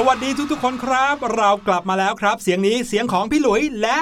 สวัสดีทุกๆคนครับ เรากลับมาแล้วครับ เสียงนี้เสียงของพี่หลุยและ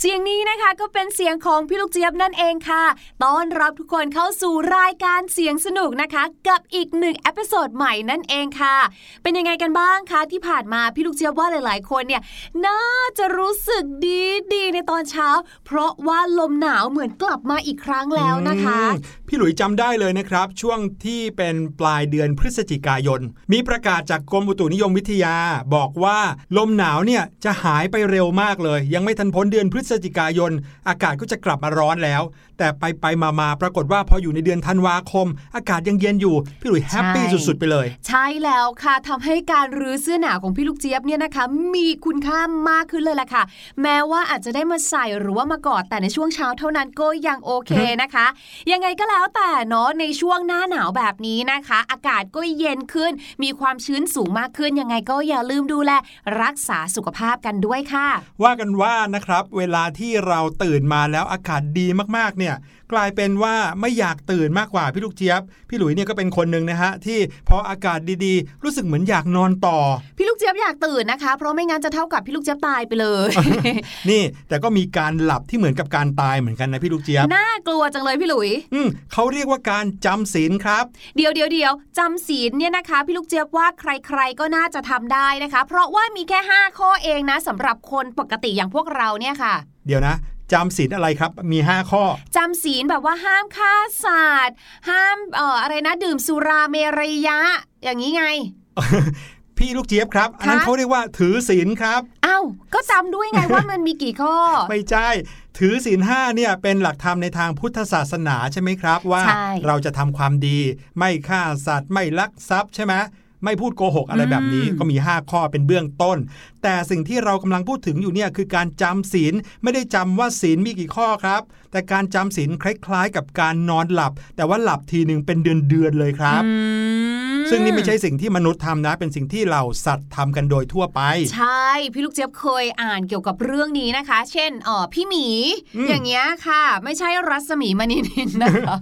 เสียงนี้นะคะก็เป็นเสียงของพี่ลูกเจี๊ยบนั่นเองค่ะ ต้อนรับทุกคนเข้าสู่รายการเสียงสนุกนะคะ กับอีกหนึ่ง episode ใหม่นั่นเองค่ะ เป็นยังไงกันบ้างคะที่ผ่านมาพี่ลูกเจี๊ยบว่าหลายๆ คนเนี่ยน่าจะรู้สึกดีดีในตอนเช้า เพราะว่าลมหนาวเหมือนกลับมาอีกครั้งแล้วนะคะ พี่หลุยจำได้เลยนะครับ ช่วงที่เป็นปลายเดือนพฤศจิกายน มีประกาศจากกรมอุตุนิยมวิทยา บอกว่าลมหนาวเนี่ยจะหายไปเร็วมากเลย ยังไม่ทันพ้นเดือนพฤศจิกายน อากาศก็จะกลับมาร้อนแล้ว แต่ไปไปมามาปรากฏว่าพออยู่ในเดือนธันวาคม อากาศยังเย็นอยู่ พี่หลุยแฮปปี้ใช่สุดๆไปเลย ใช่แล้วค่ะทำให้การรื้อเสื้อหนาวของพี่ลูกเจี๊ยบเนี่ยนะคะ มีคุณค่ามากขึ้นเลยล่ะค่ะ แม้ว่าอาจจะได้มาใส่หรือว่ามากอดแต่ในช่วงเช้าเท่านั้นก็ยังโอเคนะคะ ยังไงก็แล้วแต่เนาะในช่วงหน้าหนาวแบบนี้นะคะ อากาศก็เย็นขึ้น มีความชื้นสูงมากขึ้นยังไงก็อย่าลืมดูแลรักษาสุขภาพกันด้วยค่ะ ว่ากันว่านะครับ เวลาที่เราตื่นมาแล้วอากาศดีมากๆเนี่ยกลายเป็นว่าไม่อยากตื่นมากกว่าพี่ลูกเจี๊ยบ พี่หลุยเนี่ยก็เป็นคนหนึ่งนะฮะที่พออากาศดีๆ รู้สึกเหมือนอยากนอนต่อ พี่ลูกเจี๊ยบอยากตื่นนะคะ เพราะไม่งั้นจะเท่ากับพี่ลูกเจี๊ยบตายไปเลย นี่แต่ก็มีการหลับที่เหมือนกับการตายเหมือนกันนะพี่ลูกเจี๊ยบน่ากลัวจังเลยพี่หลุย อืมเขาเรียกว่าการจำศีลครับ เดี๋ยวเดี๋ยวเดี๋ยวจำศีลเนี่ยนะคะ พี่ลูกเจี๊ยบว่าใครๆก็น่าจะทำได้นะคะ เพราะว่ามีแค่ 5 ข้อเองนะสำหรับคนปกติอย่างพวกเราเนี่ยค่ะ เดี๋ยวนะ จำศีลอะไรครับ มี 5 ข้อ จำศีลแบบว่าห้ามฆ่าสัตว์ห้ามเอ่ออะไรนะดื่มสุราเมรยะ อย่างนี้ไง พี่ลูกเจี๊ยบครับ อันนั้นคะเขาเรียกว่าถือศีลครับอ้าวก็จำด้วยไงว่ามันมีกี่ข้อ ไม่ใช่ถือศีลห้าเนี่ยเป็นหลักธรรมในทางพุทธศาสนาใช่ไหมครับ ว่าใช่เราจะทำความดี ไม่ฆ่าสัตว์ไม่ลักทรัพย์ใช่ไหม ไม่พูดโกหกอะไรแบบนี้ก็มี 5 ข้อเป็นเบื้องต้น แต่สิ่งที่เรากำลังพูดถึงอยู่เนี่ยคือการจำศีลไม่ได้จำว่าศีลมีกี่ข้อครับ แต่การจำศีลคล้ายๆ กับการนอนหลับ แต่ว่าหลับทีหนึ่งเป็นเดือนๆเลยครับอืมซึ่งนี่ไม่ใช่สิ่งที่มนุษย์ทำนะ เป็นสิ่งที่เราสัตว์ทำกันโดยทั่วไป ใช่ พี่ลูกเจี๊ยบเคยอ่านเกี่ยวกับเรื่องนี้นะคะ เช่นเออพี่หมีอืมอย่างเงี้ยค่ะ ไม่ใช่รัศมีมณีนินนะคะ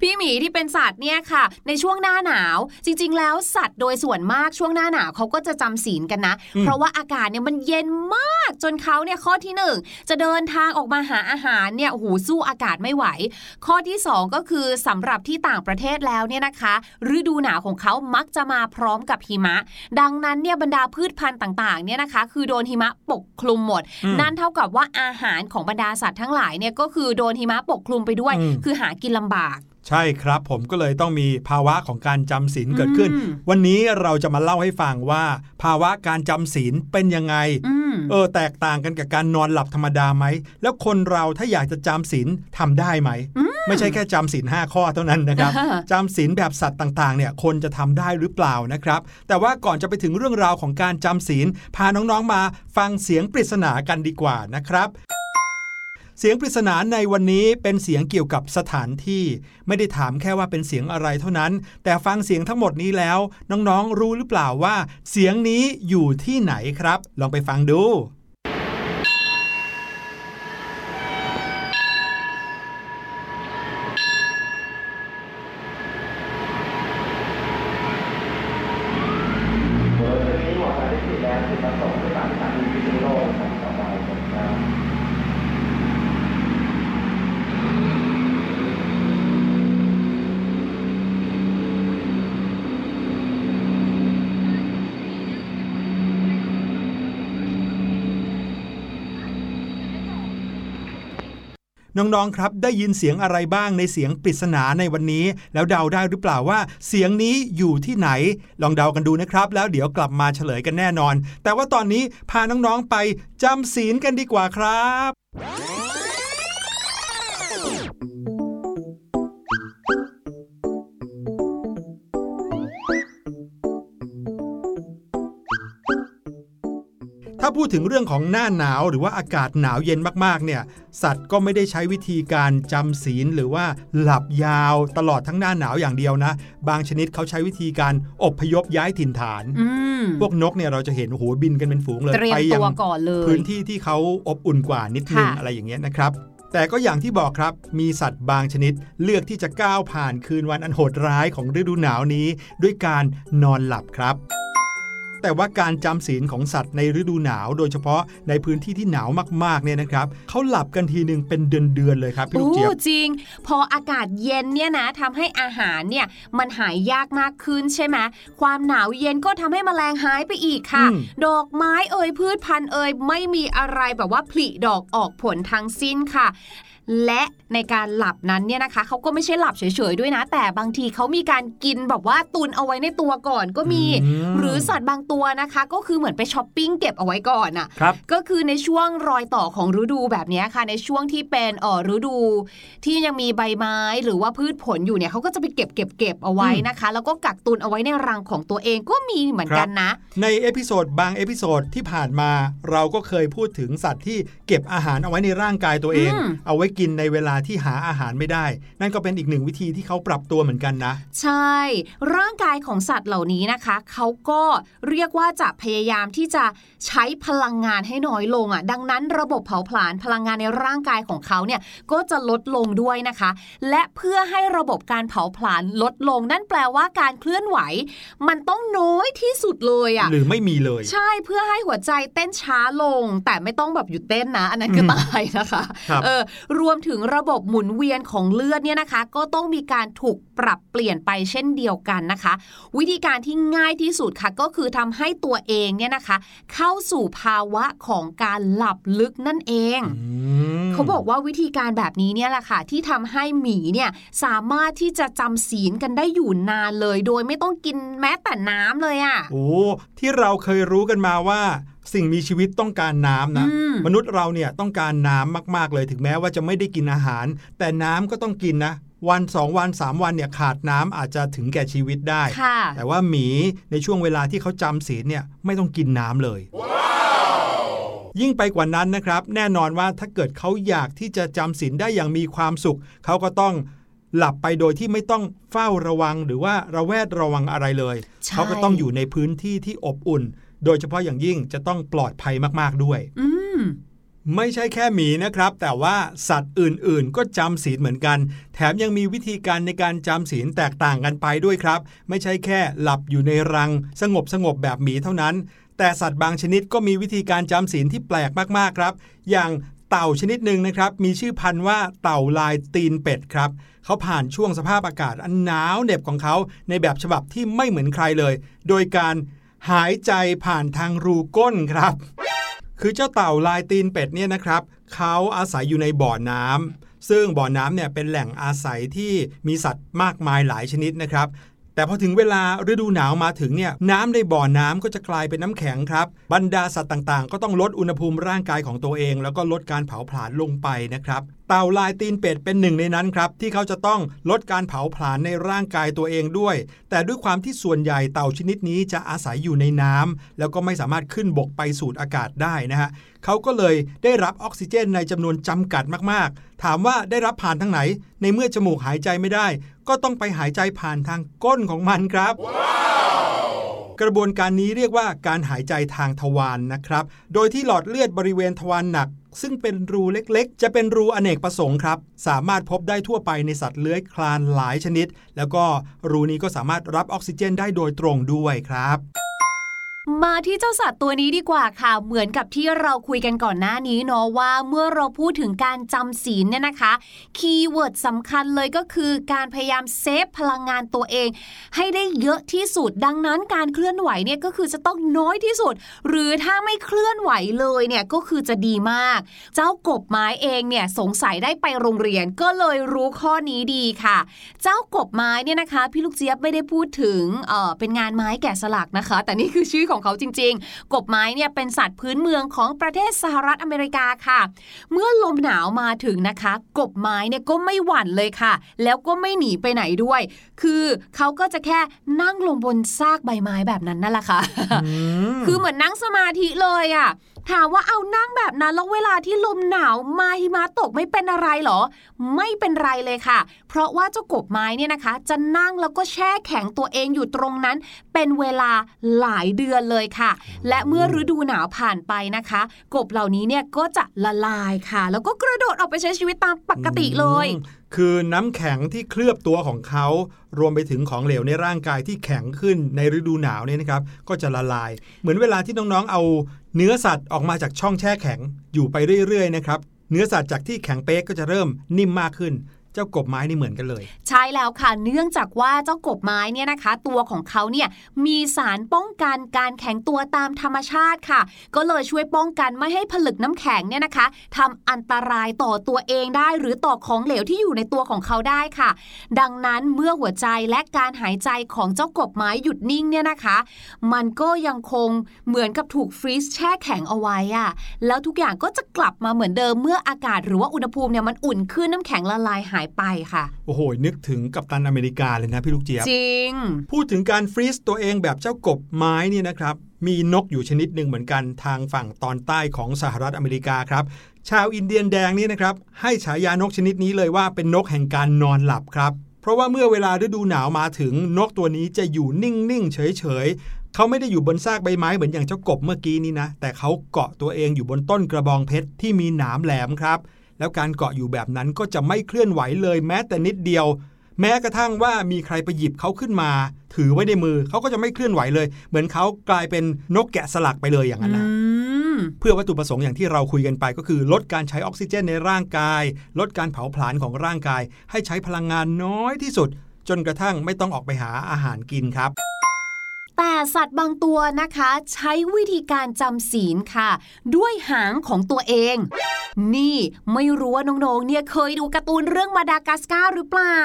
พี่หมีที่เป็นสัตว์เนี่ยค่ะ ในช่วงหน้าหนาว จริง ๆ แล้วสัตว์โดยส่วนมากช่วงหน้าหนาวเขาก็จะจำศีลกันนะ เพราะว่าอากาศเนี่ยมันเย็นมากจนเขาเนี่ยข้อที่หนึ่งจะเดินทางออกมาหาอาหารเนี่ยโอ้โหสู้อากาศไม่ไหว ข้อที่สองก็คือสำหรับที่ต่างประเทศแล้วเนี่ยนะคะ ฤดูหนาวของเขามักจะมาพร้อมกับหิมะ ดังนั้นเนี่ยบรรดาพืชพันธุ์ต่างๆเนี่ยนะคะ คือโดนหิมะปกคลุมหมดอืมนั่นเท่ากับว่าอาหารของบรรดาสัตว์ทั้งหลายเนี่ยก็คือโดนหิมะปกคลุมไปด้วยอืมคือหากินลำบากใช่ครับผมก็เลยต้องมีภาวะของการจำศีลเกิดขึ้นอืมวันนี้เราจะมาเล่าให้ฟังว่า ภาวะการจำศีลเป็นยังไงอืม เออแตกต่างกันกับการนอนหลับธรรมดาไหม แล้วคนเราถ้าอยากจะจำศีลทำได้ไหม ไม่ใช่แค่จำศีลห้าข้อเท่านั้นนะครับอ่าจำศีลแบบสัตว์ต่างๆเนี่ยคนจะทำได้หรือเปล่านะครับ แต่ว่าก่อนจะไปถึงเรื่องราวของการจำศีลพาน้องๆมาฟังเสียงปริศนากันดีกว่านะครับ เสียงปริศนาในวันนี้เป็นเสียงเกี่ยวกับสถานที่ ไม่ได้ถามแค่ว่าเป็นเสียงอะไรเท่านั้น แต่ฟังเสียงทั้งหมดนี้แล้ว น้องๆรู้หรือเปล่าว่า เสียงนี้อยู่ที่ไหนครับ ลองไปฟังดูโดยจุดนี้หมอสารที่สี่แล้วจุดประสงค์ที่สามสถานีพิษณุโลกครับต่อไปครับ น้องๆครับได้ยินเสียงอะไรบ้างในเสียงปริศนาในวันนี้ แล้วเดาได้หรือเปล่าว่า เสียงนี้อยู่ที่ไหน ลองเดากันดูนะครับ แล้วเดี๋ยวกลับมาเฉลยกันแน่นอน แต่ว่าตอนนี้พาน้องๆไปจำศีลกันดีกว่าครับาพูดถึงเรื่องของหน้าหนาวหรือว่าอากาศหนาวเย็นมากๆเนี่ยสัตว์ก็ไม่ได้ใช้วิธีการจำศีลหรือว่าหลับยาวตลอดทั้งหน้าหนาวอย่างเดียวนะ บางชนิดเขาใช้วิธีการอบพยพย้ายถิ่นฐานอืมพวกนกเนี่ยเราจะเห็นโอ้โหบินกันเป็นฝูงเลยเตรียมไปยัตัวก่อนเลยพื้นที่ที่เขาอบอุ่นกว่านิดนึงค่ะอะไรอย่างเงี้ยนะครับแต่ก็อย่างที่บอกครับ มีสัตว์บางชนิดเลือกที่จะก้าวผ่านคืนวันอันโหดร้ายของฤดูหนาวนี้ ด้วยการนอนหลับครับ แต่ว่าการจำศีลของสัตว์ในฤดูหนาว โดยเฉพาะในพื้นที่ที่หนาวมากๆเนี่ยนะครับเขาหลับกันทีหนึ่งเป็นเดือนๆเลยครับพี่ลูกเจี๊ยบโอ้จริง พออากาศเย็นเนี่ยนะทำให้อาหารเนี่ยมันหายยากมากขึ้นใช่ไหมความหนาวเย็นก็ทำให้แมลงหายไปอีกค่ะอืมดอกไม้เอ่ยพืชพันธุ์เอ่ยไม่มีอะไรแบบว่าผลิดอกออกผลทั้งสิ้นค่ะ และในการหลับนั้นเนี่ยนะคะเขาก็ไม่ใช่หลับเฉยๆด้วยนะ แต่บางทีเขามีการกินแบบว่าตุนเอาไว้ในตัวก่อนก็มีอืมหรือสัตว์บางตัวนะคะ ก็คือเหมือนไปช้อปปิ้งเก็บเอาไว้ก่อนอะครับก็คือในช่วงรอยต่อของฤดูแบบเนี้ยค่ะ ในช่วงที่เป็นเอ่อฤดู ที่ยังมีใบไม้หรือว่าพืชผลอยู่เนี่ยเขาก็จะไปเก็บเก็บเก็บเอาไว้นะคะ แล้วก็กักตุนเอาไว้ในรังของตัวเองก็มีเหมือนกันนะ ใน episode บาง episode ที่ผ่านมาเราก็เคยพูดถึงสัตว์ที่เก็บอาหารเอาไว้ในร่างกายตัวเองอืมเอาไว้กินในเวลาที่หาอาหารไม่ได้ นั่นก็เป็นอีกหนึ่งวิธีที่เขาปรับตัวเหมือนกันนะ ใช่ ร่างกายของสัตว์เหล่านี้นะคะเขาก็เรียกว่าจะพยายามที่จะใช้พลังงานให้น้อยลงอะ ดังนั้นระบบเผาผลาญพลังงานในร่างกายของเขาเนี่ยก็จะลดลงด้วยนะคะ และเพื่อให้ระบบการเผาผลาญลดลง นั่นแปลว่าการเคลื่อนไหว มันต้องน้อยที่สุดเลยอะหรือไม่มีเลย ใช่เพื่อให้หัวใจเต้นช้าลง แต่ไม่ต้องแบบหยุดเต้นนะ อันนั้นคือมตายนะคะครับเออรวมถึงระบบหมุนเวียนของเลือดเนี่ยนะคะ ก็ต้องมีการถูกปรับเปลี่ยนไปเช่นเดียวกันนะคะ วิธีการที่ง่ายที่สุดค่ะก็คือทำให้ตัวเองเนี่ยนะคะ เข้าสู่ภาวะของการหลับลึกนั่นเองอืมเขาบอกว่าวิธีการแบบนี้เนี่ยแหละค่ะ ที่ทำให้หมีเนี่ยสามารถที่จะจำศีลกันได้อยู่นานเลย โดยไม่ต้องกินแม้แต่น้ำเลยอะ่ะโอ้ที่เราเคยรู้กันมาว่า สิ่งมีชีวิตต้องการน้ำนะอืมมนุษย์เราเนี่ยต้องการน้ำมากๆเลยถึงแม้ว่าจะไม่ได้กินอาหาร แต่น้ำก็ต้องกินนะวันสองวันสามวันเนี่ยขาดน้ำอาจจะถึงแก่ชีวิตได้ค่ะแต่ว่าหมีในช่วงเวลาที่เขาจำศีลเนี่ยไม่ต้องกินน้ำเลย ยิ่งไปกว่านั้นนะครับ แน่นอนว่าถ้าเกิดเขาอยากที่จะจำศีลได้อย่างมีความสุข เขาก็ต้องหลับไปโดยที่ไม่ต้องเฝ้าระวังหรือว่าระแวดระวังอะไรเลยใช่เขาก็ต้องอยู่ในพื้นที่ที่อบอุ่น โดยเฉพาะอย่างยิ่งจะต้องปลอดภัยมากๆด้วยอืมไม่ใช่แค่หมีนะครับ แต่ว่าสัตว์อื่นๆ ก็จำศีลเหมือนกัน แถมยังมีวิธีการในการจำศีลแตกต่างกันไปด้วยครับ ไม่ใช่แค่หลับอยู่ในรัง สงบสงบๆแบบหมีเท่านั้น แต่สัตว์บางชนิดก็มีวิธีการจำศีลที่แปลกมากๆครับ อย่างเต่าชนิดหนึ่งนะครับ มีชื่อพันธุ์ว่าเต่าลายตีนเป็ดครับเขาผ่านช่วงสภาพอากาศอันหนาวเหน็บของเขาในแบบฉบับที่ไม่เหมือนใครเลย โดยการ หายใจผ่านทางรูก้นครับ คือเจ้าเต่าลายตีนเป็ดเนี่ยนะครับเขาอาศัยอยู่ในบ่อน้ำซึ่งบ่อน้ำเนี่ยเป็นแหล่งอาศัยที่มีสัตว์มากมายหลายชนิดนะครับ แต่พอถึงเวลาฤดูหนาวมาถึงเนี่ยน้ำในบ่อน้ำก็จะกลายเป็นน้ำแข็งครับ บรรดาสัตว์ต่างๆ ก็ต้องลดอุณหภูมิร่างกายของตัวเอง แล้วก็ลดการเผาผลาญลงไปนะครับเต่าลายตีนเป็ดเป็นหนึ่งในนั้นครับ ที่เขาจะต้องลดการเผาผลาญในร่างกายตัวเองด้วย แต่ด้วยความที่ส่วนใหญ่เต่าชนิดนี้จะอาศัยอยู่ในน้ำแล้วก็ไม่สามารถขึ้นบกไปสูดอากาศได้นะฮะเขาก็เลยได้รับออกซิเจนในจำนวนจำกัดมากๆ ถามว่าได้รับผ่านทางไหน ในเมื่อจมูกหายใจไม่ได้ ก็ต้องไปหายใจผ่านทางก้นของมันครับ กระบวนการนี้เรียกว่าการหายใจทางทวารนนะครับ โดยที่หลอดเลือดบริเวณทวารหนัก ซึ่งเป็นรูเล็กๆ จะเป็นรูอเนกประสงค์ครับ สามารถพบได้ทั่วไปในสัตว์เลื้อยคลานหลายชนิด แล้วก็รูนี้ก็สามารถรับออกซิเจนได้โดยตรงด้วยครับ มาที่เจ้าสัตว์ตัวนี้ดีกว่าค่ะ เหมือนกับที่เราคุยกันก่อนหน้านี้เนาะว่าเมื่อเราพูดถึงการจำศีลเนี่ยนะคะ keyword สำคัญเลยก็คือการพยายาม save พลังงานตัวเอง ให้ได้เยอะที่สุด ดังนั้นการเคลื่อนไหวเนี่ยก็คือจะต้องน้อยที่สุด หรือถ้าไม่เคลื่อนไหวเลยเนี่ยก็คือจะดีมาก เจ้ากบไม้เองเนี่ยสงสัยได้ไปโรงเรียนก็เลยรู้ข้อนี้ดีค่ะ เจ้ากบไม้เนี่ยนะคะ พี่ลูกเจี๊ยบไม่ได้พูดถึงเออเป็นงานไม้แกะสลักนะคะ แต่นี่คือชื่อของเขาจริง ๆ กบไม้เนี่ยเป็นสัตว์พื้นเมืองของประเทศสหรัฐอเมริกาค่ะ เมื่อลมหนาวมาถึงนะคะ กบไม้เนี่ยก็ไม่หวั่นเลยค่ะ แล้วก็ไม่หนีไปไหนด้วย คือเขาก็จะแค่นั่งลงบนซากใบไม้แบบนั้นนั่นแหละค่ะ คือเหมือนนั่งสมาธิเลยอะ่ ถามว่าเอานั่งแบบนั้นแล้วเวลาที่ลมหนาวมาหิมะตกไม่เป็นอะไรหรอ ไม่เป็นไรเลยค่ะ เพราะว่าเจ้ากบไม้เนี่ยนะคะ จะนั่งแล้วก็แช่แข็งตัวเองอยู่ตรงนั้น เป็นเวลาหลายเดือนเลยค่ะ และเมื่อฤดูหนาวผ่านไปนะคะ กบเหล่านี้เนี่ยก็จะละลายค่ะ แล้วก็กระโดดออกไปใช้ชีวิตตามปกติเลยคือน้ำแข็งที่เคลือบตัวของเขา รวมไปถึงของเหลวในร่างกายที่แข็งขึ้นในฤดูหนาวเนี่ยนะครับ ก็จะละลาย เหมือนเวลาที่น้องๆเอา เนื้อสัตว์ออกมาจากช่องแช่แข็งอยู่ไปเรื่อยๆนะครับเนื้อสัตว์จากที่แข็งเป๊กก็จะเริ่มนิ่มมากขึ้น จ้ากบไม้นี่เหมือนกันเลย ใช่แล้วค่ะเนื่องจากว่าเจ้ากบไม้เนี่ยนะคะ ตัวของเขาเนี่ยมีสารป้องกันการแข็งตัวตามธรรมชาติค่ะ ก็เลยช่วยป้องกันไม่ให้ผลึกน้ำแข็งเนี่ยนะคะทำอันตรายต่อตัวเองได้หรือต่อของเหลวที่อยู่ในตัวของเขาได้ค่ะ ดังนั้นเมื่อหัวใจและการหายใจของเจ้ากบไม้หยุดนิ่งเนี่ยนะคะ มันก็ยังคงเหมือนกับถูกฟรีซแช่แข็งเอาไว้อะแล้วทุกอย่างก็จะกลับมาเหมือนเดิมเมื่ออากาศหรือว่าอุณหภูมิเนี่ยมันอุ่นขึ้นน้ำแข็งละลายหายไปค่ะ โอ้โห นึกถึงกัปตันอเมริกาเลยนะพี่ลูกเจี๊ยบ จริง พูดถึงการฟรีซตัวเองแบบเจ้ากบไม้นี่นะครับ มีนกอยู่ชนิดหนึ่งเหมือนกันทางฝั่งตอนใต้ของสหรัฐอเมริกาครับ ชาวอินเดียนแดงนี่นะครับ ให้ฉายานกชนิดนี้เลยว่าเป็นนกแห่งการนอนหลับครับ เพราะว่าเมื่อเวลาฤดูหนาวมาถึงนกตัวนี้จะอยู่นิ่งๆเฉยๆเขาไม่ได้อยู่บนซากใบไม้เหมือนอย่างเจ้ากบเมื่อกี้นี้นะแต่เขาเกาะตัวเองอยู่บนต้นกระบองเพชรที่มีหนามแหลมครับ แล้วการเกาะอยู่แบบนั้นก็จะไม่เคลื่อนไหวเลยแม้แต่นิดเดียว แม้กระทั่งว่ามีใครไปหยิบเขาขึ้นมา ถือไว้ในมือเขาก็จะไม่เคลื่อนไหวเลย เหมือนเขากลายเป็นนกแกะสลักไปเลยอย่างนั้นนะอืมเพื่อวัตถุประสงค์อย่างที่เราคุยกันไปก็คือ ลดการใช้ออกซิเจนในร่างกาย ลดการเผาผลาญของร่างกาย ให้ใช้พลังงานน้อยที่สุด จนกระทั่งไม่ต้องออกไปหาอาหารกินครับ แต่สัตว์บางตัวนะคะ ใช้วิธีการจำศีลค่ะ ด้วยหางของตัวเอง นี่ไม่รู้ว่าน้องๆเนี่ยเคยดูการ์ตูนเรื่องมาดากัสการ์หรือเปล่า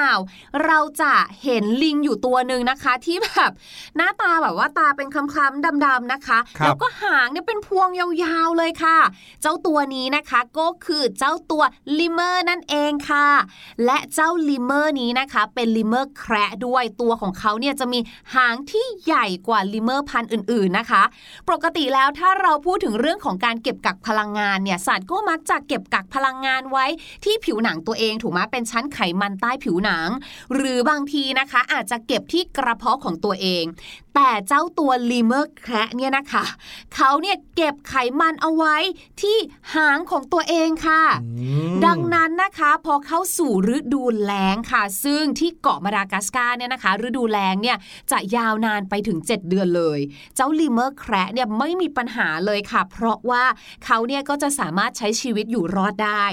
เราจะเห็นลิงอยู่ตัวหนึ่งนะคะ ที่แบบหน้าตาแบบว่าตาเป็นคล้ำๆดำๆนะคะครับแล้วก็หางเนี่ยเป็นพวงยาวๆเลยค่ะ เจ้าตัวนี้นะคะก็คือเจ้าตัวลิเมอร์นั่นเองค่ะ และเจ้าลิเมอร์นี้นะคะ เป็นลิเมอร์แคระด้วยตัวของเขาเนี่ยจะมีหางที่ใหญ่กว่าลิเมอร์พันธุ์อื่น ๆนะคะ ปกติแล้วถ้าเราพูดถึงเรื่องของการเก็บกักพลังงานเนี่ยสัตว์ก็มักจะเก็บกักพลังงานไว้ที่ผิวหนังตัวเองถูกไหมเป็นชั้นไขมันใต้ผิวหนัง หรือบางทีนะคะอาจจะเก็บที่กระเพาะของตัวเอง แต่เจ้าตัวลิเมอร์แคระเนี่ยนะคะ เขาเนี่ยเก็บไขมันเอาไว้ที่หางของตัวเองค่ะอืมดังนั้นนะคะพอเข้าสู่ฤดูแล้งค่ะ ซึ่งที่เกาะมาดากัสการ์เนี่ยนะคะ ฤดูแล้งเนี่ยจะยาวนานไปถึง 7 เดือนเลย เจ้าลิเมอร์แคระเนี่ยไม่มีปัญหาเลยค่ะ เพราะว่าเขาเนี่ยก็จะสามารถใช้ชีวิตอยู่รอดได้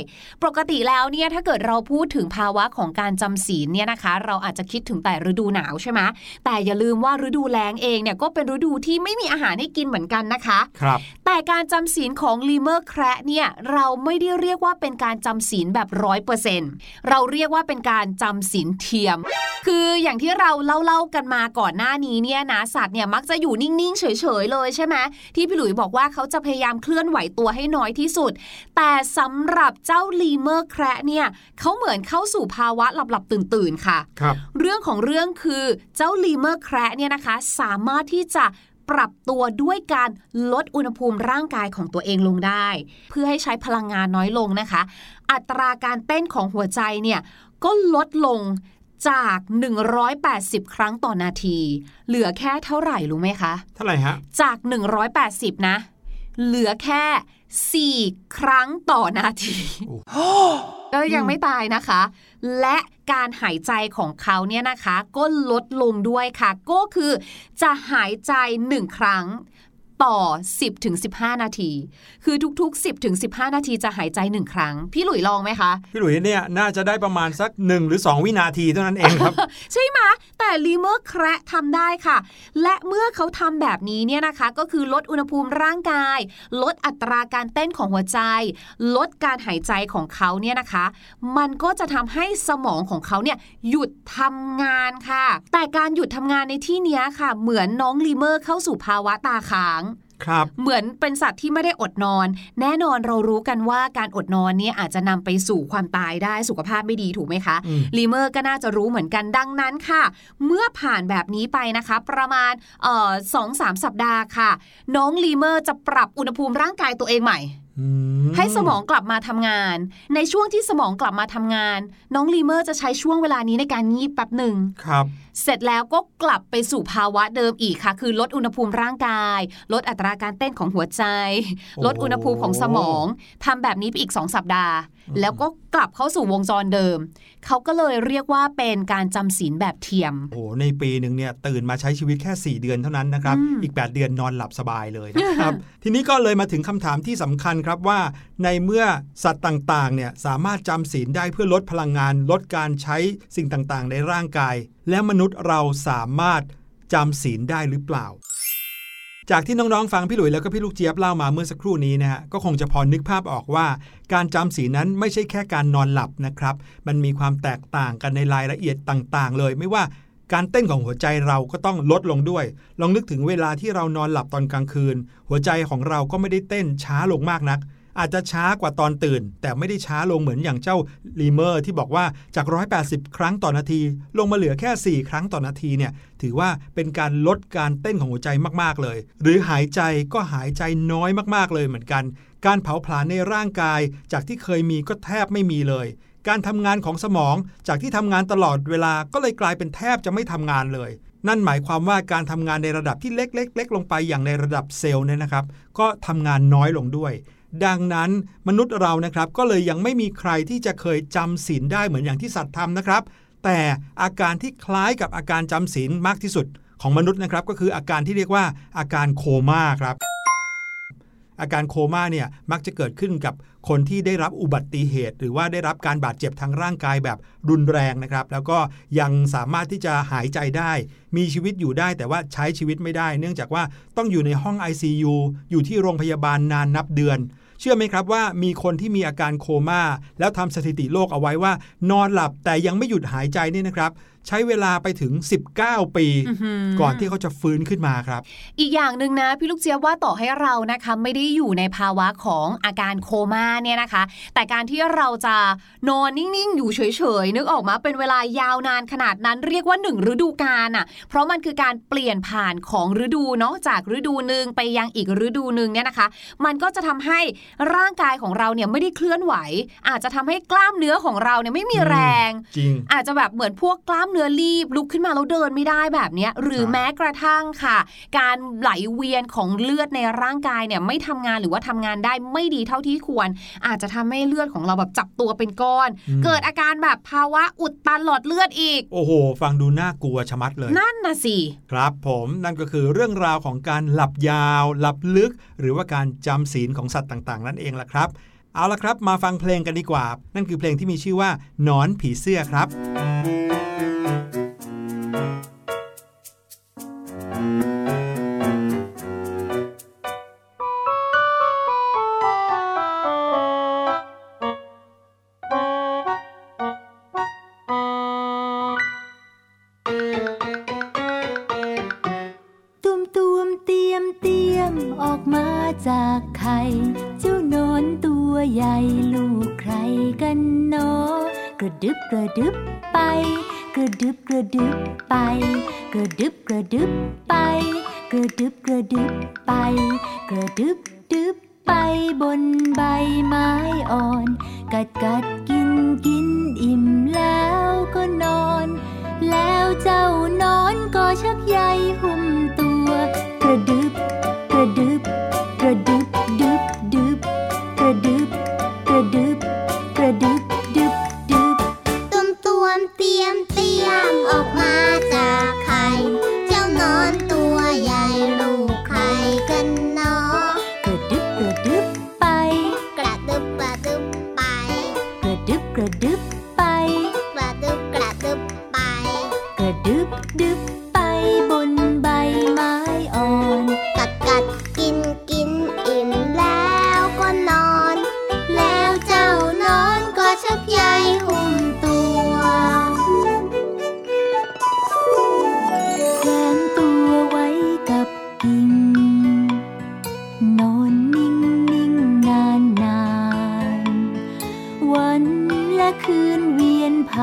ปกติแล้วเนี่ยถ้าเกิดเราพูดถึงภาวะของการจำศีลเนี่ยนะคะ เราอาจจะคิดถึงแต่ฤดูหนาวใช่ไหมแต่อย่าลืมว่าฤดูแล้งเองเนี่ยก็เป็นฤดูที่ไม่มีอาหารให้กินเหมือนกันนะคะครับแต่การจำศีลของลีเมอร์แคระเนี่ยเราไม่ได้เรียกว่าเป็นการจำศีลแบบร้อยเปอร์เซ็นเราเรียกว่าเป็นการจำศีลเทียม คืออย่างที่เราเล่าๆกันมาก่อนหน้านี้เนี่ยนะสัตว์เนี่ยมักจะอยู่นิ่งๆเฉยๆเลยใช่ไหมที่พี่หลุยบอกว่าเขาจะพยายามเคลื่อนไหวตัวให้น้อยที่สุด แต่สำหรับเจ้าลีเมอร์แคระเนี่ยเขาเหมือนเข้าสู่ภาวะหลับๆตื่นๆค่ะครับเรื่องของเรื่องคือเจ้าลีเมอร์แคระเนี่ยนะคะสามารถที่จะปรับตัวด้วยการลดอุณหภูมิร่างกายของตัวเองลงได้ เพื่อให้ใช้พลังงานน้อยลงนะคะ อัตราการเต้นของหัวใจเนี่ยก็ลดลงจาก 180 ครั้งต่อนาที เหลือแค่เท่าไหร่รู้ไหมคะ เท่าไหร่ฮะ จาก 180 นะ เหลือแค่ 4 ครั้งต่อนาที ก็ยังไม่ตายนะคะ และการหายใจของเขาเนี่ยนะคะ ก็ลดลงด้วยค่ะ ก็คือจะหายใจ 1 ครั้ง ต่อ 10ถึง15 นาที คือทุก ๆ 10ถึง15 นาทีจะหายใจ1ครั้ง พี่หลุยลองไหมคะ พี่หลุยเนี่ยน่าจะได้ประมาณสัก 1 หรือ 2 วินาทีเท่านั้นเองครับ ใช่ไหมแต่ลีเมอร์แคระทำได้ค่ะ และเมื่อเขาทำแบบนี้เนี่ยนะคะ ก็คือลดอุณหภูมิร่างกาย ลดอัตราการเต้นของหัวใจ ลดการหายใจของเขาเนี่ยนะคะ มันก็จะทำให้สมองของเขาเนี่ยหยุดทำงานค่ะ แต่การหยุดทำงานในที่เนี้ยค่ะ เหมือนน้องลีเมอร์เข้าสู่ภาวะตาค้าง ครับเหมือนเป็นสัตว์ที่ไม่ได้อดนอน แน่นอนเรารู้กันว่าการอดนอนเนี่ยอาจจะนำไปสู่ความตายได้สุขภาพไม่ดีถูกไหมคะอืมลีเมอร์ก็น่าจะรู้เหมือนกันดังนั้นค่ะ เมื่อผ่านแบบนี้ไปนะคะ ประมาณเอ่อสองสามสัปดาห์ค่ะ น้องลีเมอร์จะปรับอุณหภูมิร่างกายตัวเองใหม่อืมให้สมองกลับมาทำงาน ในช่วงที่สมองกลับมาทำงาน น้องลีเมอร์จะใช้ช่วงเวลานี้ในการงีบแป๊บหนึ่งครับเสร็จแล้วก็กลับไปสู่ภาวะเดิมอีกค่ะ คือลดอุณหภูมิร่างกาย ลดอัตราการเต้นของหัวใจโอ้ลดอุณหภูมิของสมองทำแบบนี้ไปอีก 2 สัปดาห์ แล้วก็กลับเข้าสู่วงจรเดิม เขาก็เลยเรียกว่าเป็นการจำศีลแบบเทียมโอ้โหในปีหนึ่งเนี่ยตื่นมาใช้ชีวิตแค่ 4 เดือนเท่านั้นนะครับอืมอีก 8 เดือนนอนหลับสบายเลยนะครับ ทีนี้ก็เลยมาถึงคำถามที่สำคัญครับว่า ในเมื่อสัตว์ต่างๆเนี่ยสามารถจำศีลได้เพื่อลดพลังงาน ลดการใช้สิ่งต่างๆ ในร่างกายและมนุษย์เราสามารถจำศีลได้หรือเปล่า จากที่น้องๆฟังพี่หลุยแล้วก็พี่ลูกเจี๊ยบเล่ามาเมื่อสักครู่นี้นะฮะก็คงจะพอนึกภาพออกว่า การจำศีลนั้นไม่ใช่แค่การนอนหลับนะครับ มันมีความแตกต่างกันในรายละเอียดต่างๆ เลย ไม่ว่าการเต้นของหัวใจเราก็ต้องลดลงด้วย ลองนึกถึงเวลาที่เรานอนหลับตอนกลางคืน หัวใจของเราก็ไม่ได้เต้นช้าลงมากนัก อาจจะช้ากว่าตอนตื่น แต่ไม่ได้ช้าลงเหมือนอย่างเจ้าลีเมอร์ที่บอกว่าจาก 180 ครั้งต่อนาที ลงมาเหลือแค่ 4 ครั้งต่อนาทีเนี่ยถือว่าเป็นการลดการเต้นของหัวใจมากๆเลย หรือหายใจก็หายใจน้อยมากๆเลยเหมือนกัน การเผาผลาญในร่างกาย จากที่เคยมีก็แทบไม่มีเลย การทำงานของสมองจากที่ทำงานตลอดเวลาก็เลยกลายเป็นแทบจะไม่ทำงานเลยนั่นหมายความว่าการทำงานในระดับที่เล็กๆเล็กลงไปอย่างในระดับเซลล์เนี่ยนะครับ ก็ทำงานน้อยลงด้วย ดังนั้นมนุษย์เรานะครับก็เลยยังไม่มีใครที่จะเคยจำศีลได้เหมือนอย่างที่สัตว์ทำนะครับ แต่อาการที่คล้ายกับอาการจำศีลมากที่สุดของมนุษย์นะครับก็คืออาการที่เรียกว่าอาการโคม่าครับ อาการโคม่าเนี่ยมักจะเกิดขึ้นกับคนที่ได้รับอุบัติเหตุ หรือว่าได้รับการบาดเจ็บทางร่างกายแบบรุนแรงนะครับ แล้วก็ยังสามารถที่จะหายใจได้ มีชีวิตอยู่ได้แต่ว่าใช้ชีวิตไม่ได้ เนื่องจากว่าต้องอยู่ในห้อง ICU อยู่ที่โรงพยาบาลนานนับเดือน เชื่อไหมครับว่ามีคนที่มีอาการโคม่าแล้วทำสถิติโลกเอาไว้ว่า นอนหลับแต่ยังไม่หยุดหายใจเนี่ยนะครับใช้เวลาไปถึง 19 ปีอื้อหือก่อนที่เขาจะฟื้นขึ้นมาครับ อีกอย่างหนึ่งนะ พี่ลูกเจี๊ยบว่าต่อให้เรานะคะไม่ได้อยู่ในภาวะของอาการโคม่าเนี่ยนะคะ แต่การที่เราจะนอนนิ่ง ๆ อยู่เฉย ๆ นึกออกมาเป็นเวลายาวนานขนาดนั้นเรียกว่าหนึ่งฤดูกาลอะ เพราะมันคือการเปลี่ยนผ่านของฤดูเนาะจากฤดูหนึ่งไปยังอีกฤดูหนึ่งเนี่ยนะคะ มันก็จะทำให้ร่างกายของเราเนี่ยไม่ได้เคลื่อนไหว อาจจะทำให้กล้ามเนื้อของเราเนี่ยไม่มีแรง จริง อาจจะแบบเหมือนพวกกล้ามเนื้อรีบลุกขึ้นมาแล้วเดินไม่ได้แบบเนี้ยหรือใช่แม้กระทั่งค่ะ การไหลเวียนของเลือดในร่างกายเนี่ยไม่ทำงานหรือว่าทำงานได้ไม่ดีเท่าที่ควร อาจจะทำให้เลือดของเราแบบจับตัวเป็นก้อน เกิดอาการแบบภาวะอุดตันหลอดเลือดอีก โอ้โห ฟังดูน่ากลัวชะมัดเลย นั่นน่ะสิครับผมนั่นก็คือเรื่องราวของการหลับยาว หลับลึก หรือว่าการจำศีลของสัตว์ต่างๆ นั่นเองล่ะครับ เอาละครับ มาฟังเพลงกันดีกว่า นั่นคือเพลงที่มีชื่อว่าหนอนผีเสื้อครับ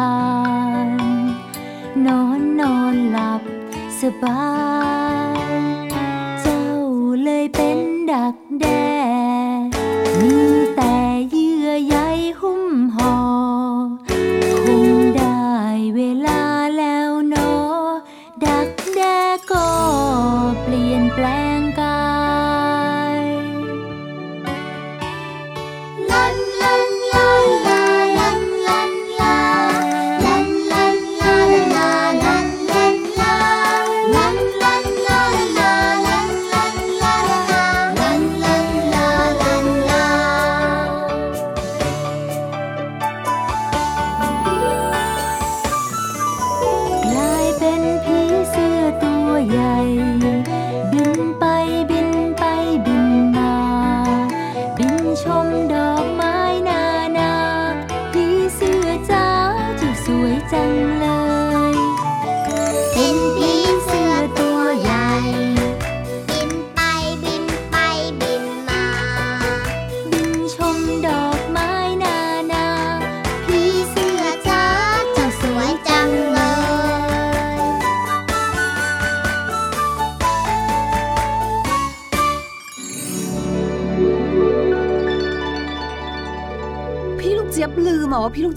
านนอนนอนหลับสบาย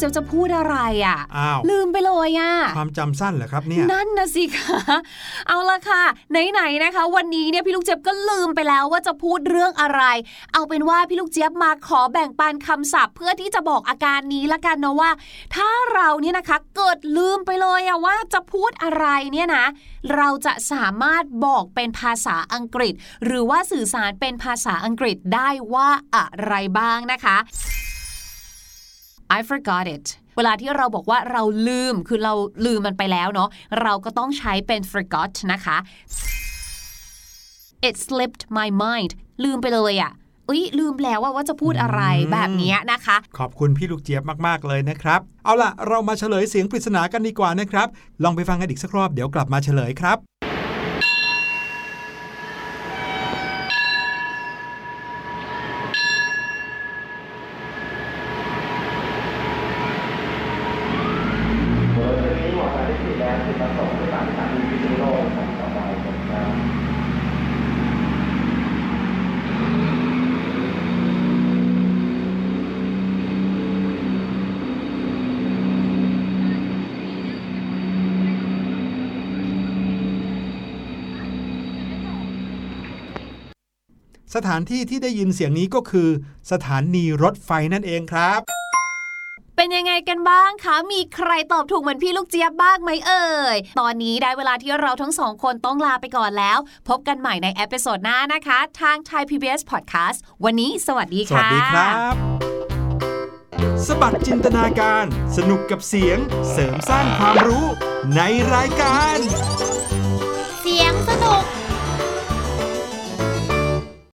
เจี๊ยบจะพูดอะไรอะอ้าวลืมไปเลยอะ ความจำสั้นเหรอครับเนี่ย นั่นนะสิคะเอาละค่ะไหนๆนะคะ วันนี้เนี่ยพี่ลูกเจี๊ยบก็ลืมไปแล้วว่าจะพูดเรื่องอะไร เอาเป็นว่าพี่ลูกเจี๊ยบมาขอแบ่งปันคำศัพท์ เพื่อที่จะบอกอาการนี้ละกันนะว่า ถ้าเราเนี่ยนะคะเกิดลืมไปเลยอะว่าจะพูดอะไรเนี่ยนะ เราจะสามารถบอกเป็นภาษาอังกฤษ หรือว่าสื่อสารเป็นภาษาอังกฤษได้ว่าอะไรบ้างนะคะ I forgot it เวลาที่เราบอกว่าเราลืมคือเราลืมมันไปแล้วเนาะเราก็ต้องใช้เป็น forgot นะคะ it slipped my mind ลืมไปเลยอะ่ะอุ้ยลืมแล้วว่าว่าจะพูดอะไรอืมแบบเนี้ยนะคะ ขอบคุณพี่ลูกเจี๊ยบมาก ๆ เลยนะครับ เอาล่ะ เรามาเฉลยเสียงปริศนากันดีกว่านะครับ ลองไปฟังกันอีกสักรอบเดี๋ยวกลับมาเฉลยครับ โดยเรื่องนี้หมอสารที่สี่แล้วคือมาส่งที่ปากสถานีพิษณุโลกครับต่อไปนะครับ สถานที่ที่ได้ยินเสียงนี้ก็คือ สถานีรถไฟนั่นเองครับ เป็นยังไงกันบ้างคะ มีใครตอบถูกเหมือนพี่ลูกเจี๊ยบบ้างไหมเอ่ย ตอนนี้ได้เวลาที่เราทั้งสองคนต้องลาไปก่อนแล้ว พบกันใหม่ใน episode หน้านะคะ ทาง Thai PBS Podcast วันนี้สวัสดีค่ะ สวัค่ะสดีครับสะบัดจินตนาการ สนุกกับเสียง เสริมสร้างความรู้ในรายการ